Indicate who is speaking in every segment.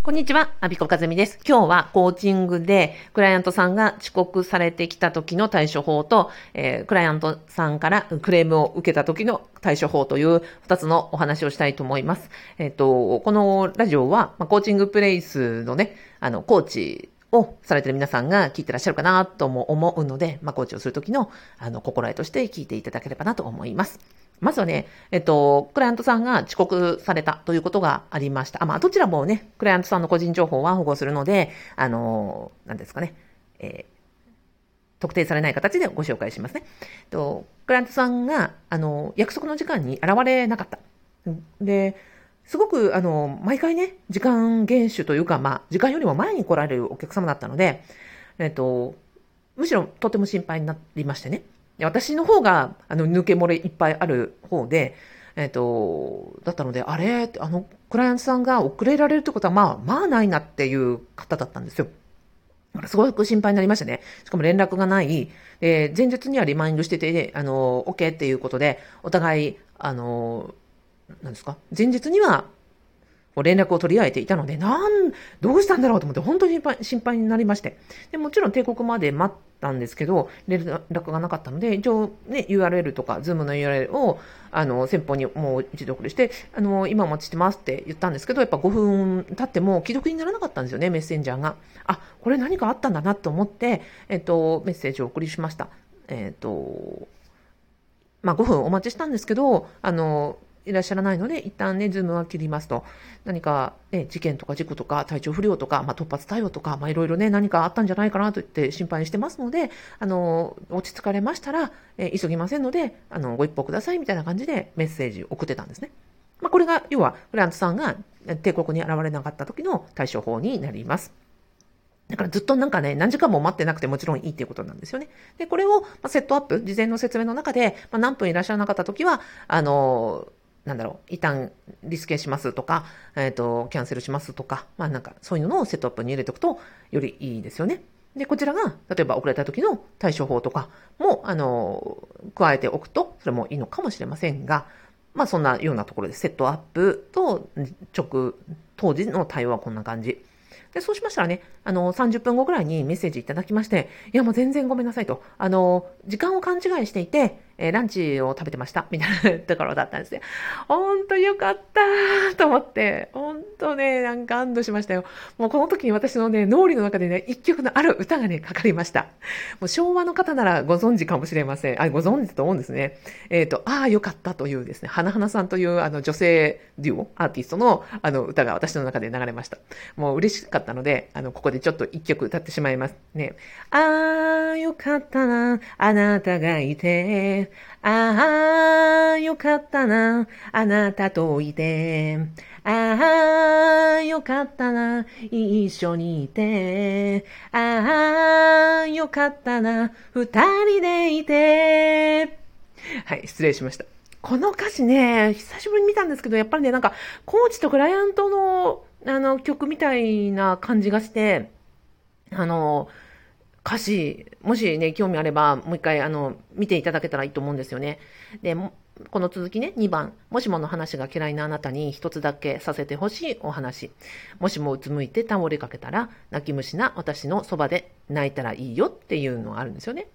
Speaker 1: こんにちは、アビコカズミです。今日はコーチングでクライアントさんが遅刻されてきた時の対処法と、えー、クライアントさんからクレームを受けた時の対処法という二つのお話をしたいと思います。えっ、ー、と、このラジオは、まあ、コーチングプレイスのね、あの、コーチをされてる皆さんが聞いてらっしゃるかなとも思うので、まあ、コーチをするときの、あの、心得として聞いていただければなと思います。まずはね、えっと、クライアントさんが遅刻されたということがありました。あまあ、どちらもね、クライアントさんの個人情報は保護するので、あの、何ですかね、えー特定されない形でご紹介しますね。とクライアントさんが、あの、約束の時間に現れなかった。で、すごく、あの、毎回ね、時間厳守というか、まあ、時間よりも前に来られるお客様だったので、えっと、むしろとても心配になりましてね。私の方が、あの、抜け漏れいっぱいある方で、えっ、と、だったので、あれ？あの、クライアントさんが遅れられるってことは、まあ、まあないなっていう方だったんですよ。すごく心配になりましたね。しかも連絡がない。え前日にはリマインドしてて、あの、OK っていうことで、お互い、あの、なんですか？前日には連絡を取り合えていたので、なん、どうしたんだろうと思って、本当に心配心配になりまして。でもちろん定刻まで待ったんですけど、連絡がなかったので、一応ね、URL とか、ズームの URL を、あの、先方にもう一度送りして、あの、今お待ちしてますって言ったんですけど、やっぱ5分経っても既読にならなかったんですよね、メッセンジャーが。あ、これ何かあったんだなと思って、えっと、メッセージをお送りしました。えっと、まあ、5分お待ちしたんですけど、あの、いらっしゃらないので、一旦ね、ズームは切りますと。何か、ね、事件とか事故とか体調不良とか、まあ、突発対応とか、まあ、いろいろね、何かあったんじゃないかなと言って心配してますので、あの、落ち着かれましたら、え急ぎませんので、あの、ご一報くださいみたいな感じでメッセージ送ってたんですね。まあ、これが、要は、フランスさんが帝国に現れなかった時の対処法になります。だからずっとなんかね、何時間も待ってなくてもちろんいいっていうことなんですよね。で、これを、セットアップ、事前の説明の中で、まあ、何分いらっしゃらなかった時は、あのなんだろう、一旦リスケしますとか、えっ、ー、と、キャンセルしますとか、まあなんかそういうのをセットアップに入れておくとよりいいですよね。で、こちらが、例えば遅れた時の対処法とかも、あの、加えておくと、それもいいのかもしれませんが、まあそんなようなところでセットアップと直、当時の対応はこんな感じ。で、そうしましたらね、あの、30分後ぐらいにメッセージいただきまして、いやもう全然ごめんなさいと。あの、時間を勘違いしていて、えー、ランチを食べてました、みたいなところだったんですよ。ほんとよかったと思って、ほんとね、なんか安堵しましたよ。もうこの時に私のね、脳裏の中でね、一曲のある歌がね、かかりました。もう昭和の方ならご存知かもしれません。あ、ご存知だと思うんですね。えっ、ー、と、ああ、よかったというですね、花々さんというあの女性デュオ、アーティストのあの歌が私の中で流れました。もう嬉しかったので、あの、ここでちょっと一曲歌ってしまいますね。ああ、よかったな、あなたがいて、ああ、よかったな、あなたといて。ああ、よかったな、一緒にいて。ああ、よかったな、二人でいて。はい、失礼しました。この歌詞ね、久しぶりに見たんですけど、やっぱりね、なんか、コーチとクライアントの、あの、曲みたいな感じがして、あの、歌詞、もしね、興味あれば、もう一回、あの、見ていただけたらいいと思うんですよね。で、この続きね、2番。もしもの話が嫌いなあなたに一つだけさせてほしいお話。もしもうつむいて倒れかけたら、泣き虫な私のそばで泣いたらいいよっていうのがあるんですよね。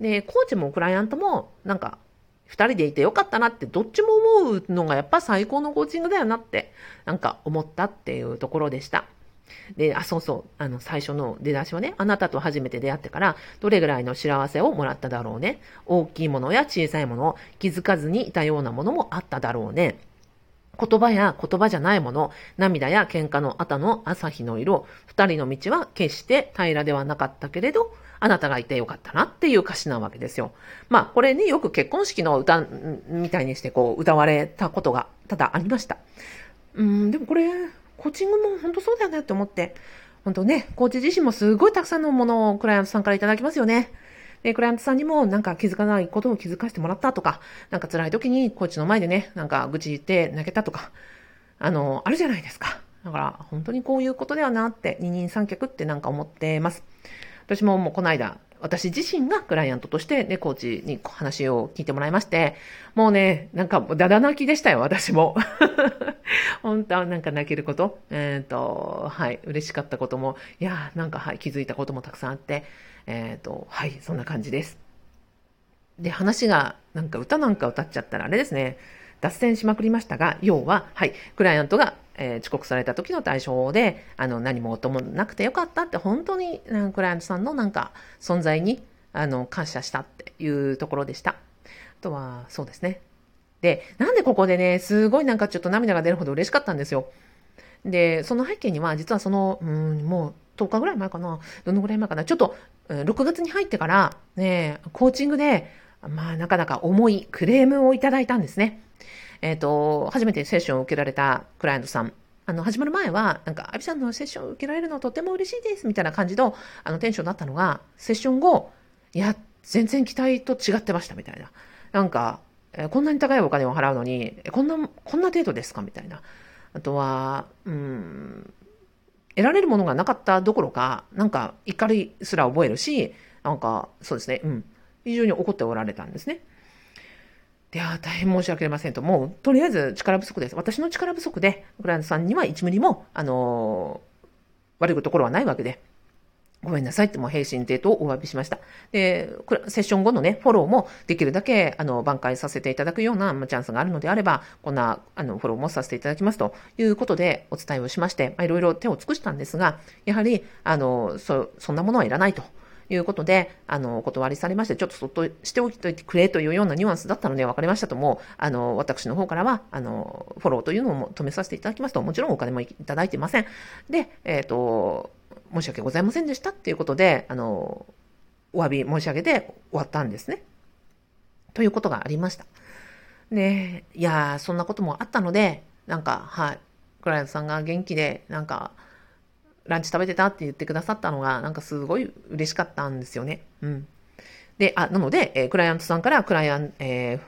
Speaker 1: で、コーチもクライアントも、なんか、二人でいてよかったなって、どっちも思うのがやっぱ最高のコーチングだよなって、なんか思ったっていうところでした。で、あ、そうそう、あの、最初の出だしをね、あなたと初めて出会ってから、どれぐらいの幸せをもらっただろうね。大きいものや小さいもの、気づかずにいたようなものもあっただろうね。言葉や言葉じゃないもの、涙や喧嘩の後の朝日の色、二人の道は決して平らではなかったけれど、あなたがいてよかったなっていう歌詞なわけですよ。まあ、これね、よく結婚式の歌みたいにしてこう、歌われたことが多々ありました。うん、でもこれ、コーチングも本当そうだよねって思って、本当ね、コーチ自身もすごいたくさんのものをクライアントさんからいただきますよね。で、クライアントさんにもなんか気づかないことを気づかせてもらったとか、なんか辛い時にコーチの前でね、なんか愚痴言って泣けたとか、あの、あるじゃないですか。だから、本当にこういうことだよなって、二人三脚ってなんか思ってます。私ももうこの間、私自身がクライアントとしてね、コーチに話を聞いてもらいまして、もうね、なんかだだ泣きでしたよ、私も。本当はなんか泣けること、えっ、ー、と、はい、嬉しかったことも、いやなんかはい、気づいたこともたくさんあって、えっ、ー、と、はい、そんな感じです。で、話が、なんか歌なんか歌っちゃったらあれですね、脱線しまくりましたが、要は、はい、クライアントが、えー、遅刻された時の対処法で、あの、何も音もなくてよかったって、本当に、クライアントさんのなんか、存在に、あの、感謝したっていうところでした。あとは、そうですね。で、なんでここでね、すごいなんかちょっと涙が出るほど嬉しかったんですよ。で、その背景には、実はその、うん、もう10日ぐらい前かな、どのぐらい前かな、ちょっと、6月に入ってから、ね、コーチングで、まあ、なかなか重いクレームをいただいたんですね。えっ、ー、と、初めてセッションを受けられたクライアントさん。あの、始まる前は、なんか、アビさんのセッションを受けられるのはとても嬉しいです、みたいな感じの、あの、テンションだったのが、セッション後、いや、全然期待と違ってました、みたいな。なんか、えこんなに高いお金を払うのに、こんな、こんな程度ですかみたいな。あとは、うん、得られるものがなかったどころか、なんか怒りすら覚えるし、なんか、そうですね、うん、非常に怒っておられたんですね。いや大変申し訳ありませんと、もう、とりあえず力不足です。私の力不足で、クライアントさんには1ミリも、あのー、悪いところはないわけで、ごめんなさいってもう平身低とお詫びしました。で、セッション後のね、フォローもできるだけ、あの、挽回させていただくような、まチャンスがあるのであれば、こんな、あの、フォローもさせていただきますということでお伝えをしまして、まあ、いろいろ手を尽くしたんですが、やはり、あの、そ、そんなものはいらないと。いうことで、あの、お断りされまして、ちょっとそっとしておいてくれというようなニュアンスだったので分かりましたとも、あの、私の方からは、あの、フォローというのも止めさせていただきますと、もちろんお金もいただいてません。で、えっ、ー、と、申し訳ございませんでしたっていうことで、あの、お詫び申し上げて終わったんですね。ということがありました。で、いやそんなこともあったので、なんか、はい、クライアントさんが元気で、なんか、ランチ食べてたって言ってくださったのが、なんかすごい嬉しかったんですよね。うん。で、あ、なので、えー、クライアントさんからクライアン、えー、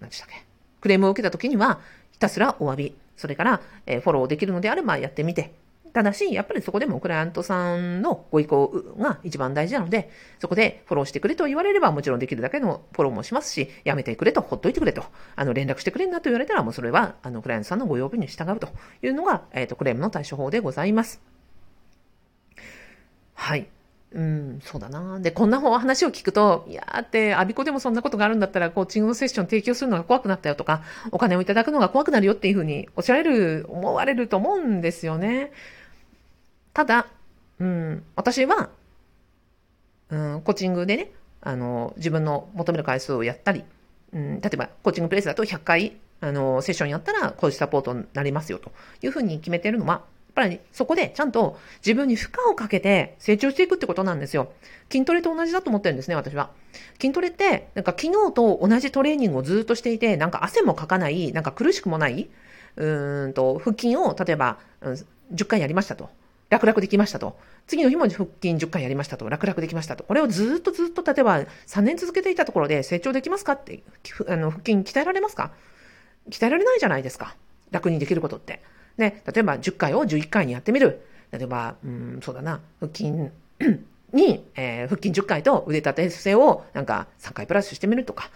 Speaker 1: 何でしたっけ、クレームを受けた時には、ひたすらお詫び、それから、えー、フォローできるのであればやってみて、ただし、やっぱりそこでもクライアントさんのご意向が一番大事なので、そこでフォローしてくれと言われればもちろんできるだけのフォローもしますし、やめてくれと、ほっといてくれと、あの、連絡してくれんなと言われたら、もうそれは、あの、クライアントさんのご要望に従うというのが、えっ、ー、と、クレームの対処法でございます。はい。うん、そうだな。で、こんな話を聞くと、いやーって、アビコでもそんなことがあるんだったら、コーチングのセッション提供するのが怖くなったよとか、お金をいただくのが怖くなるよっていうふうにおっしゃられる、思われると思うんですよね。ただ、うん、私は、うん、コーチングでね、あの、自分の求める回数をやったり、うん、例えば、コーチングプレイスだと100回、あの、セッションやったら、コーチサポートになりますよというふうに決めてるのは、ぱりそこでちゃんと自分に負荷をかけて成長していくってことなんですよ。筋トレと同じだと思ってるんですね、私は。筋トレって、なんか昨日と同じトレーニングをずっとしていて、なんか汗もかかない、なんか苦しくもない、うんと、腹筋を例えば、うん、10回やりましたと。楽々できましたと。次の日も腹筋10回やりましたと。楽々できましたと。これをずっとずっと、例えば3年続けていたところで成長できますかって、あの、腹筋鍛えられますか？鍛えられないじゃないですか。楽にできることって。ね、例えば10回を11回にやってみる。例えば、うん、そうだな、腹筋 に、えー、腹筋10回と腕立て伏せをなんか3回プラスしてみるとか、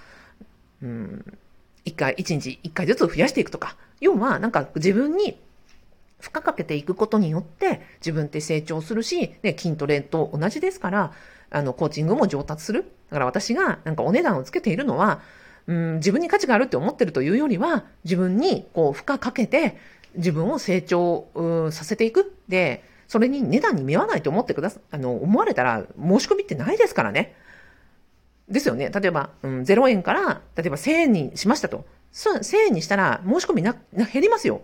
Speaker 1: うん、1回、1日1回ずつ増やしていくとか。要は、なんか自分に負荷かけていくことによって自分って成長するし、ね、筋トレと同じですから、あの、コーチングも上達する。だから私がなんかお値段をつけているのは、うん、自分に価値があるって思ってるというよりは、自分にこう負荷かけて自分を成長、させていく。で、それに値段に見合わないと思ってくださ、あの、思われたら申し込みってないですからね。ですよね。例えば、うん、0円から、例えば1000円にしましたと。1000円にしたら申し込みな、減りますよ。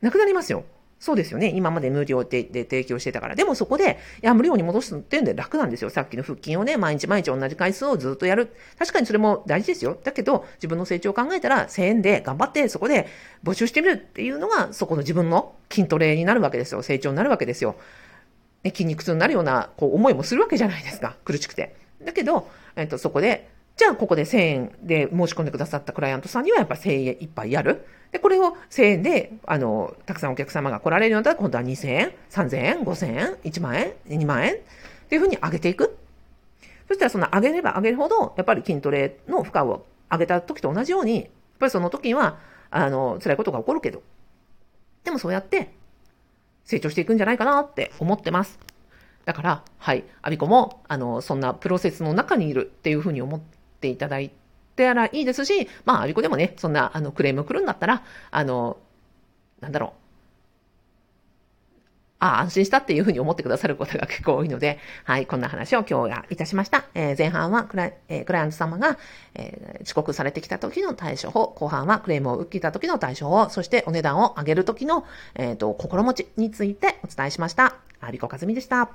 Speaker 1: なくなりますよ。そうですよね。今まで無料でで提供してたから。でもそこで、いや、無料に戻すっていうんで楽なんですよ。さっきの腹筋をね、毎日毎日同じ回数をずっとやる。確かにそれも大事ですよ。だけど、自分の成長を考えたら、1000円で頑張ってそこで募集してみるっていうのが、そこの自分の筋トレになるわけですよ。成長になるわけですよ。ね、筋肉痛になるような、こう、思いもするわけじゃないですか。苦しくて。だけど、えっと、そこで、じゃあここで1000円で申し込んでくださったクライアントさんにはやっぱ1000円いっぱいやる。で、これを1000円で、あの、たくさんお客様が来られるようだったら今度は2000円、3000円、5000円、1万円、2万円っていうふうに上げていく。そしたらその上げれば上げるほど、やっぱり筋トレの負荷を上げた時と同じように、やっぱりその時は、あの、辛いことが起こるけど、でもそうやって成長していくんじゃないかなって思ってます。だから、はい、アビコも、あの、そんなプロセスの中にいるっていうふうに思ってていただいてらいいですし、まあ、アビコでもね、そんな、あの、クレーム来るんだったら、あの、なんだろう、あ安心したっていうふうに思ってくださることが結構多いので、はい、こんな話を今日はいたしました。えー、前半はクラ,、えー、クライアント様が、えー、遅刻されてきた時の対処法、後半はクレームを受けた時の対処法、そしてお値段を上げる時の、えっ、ー、と、心持ちについてお伝えしました。アリコカズミでした。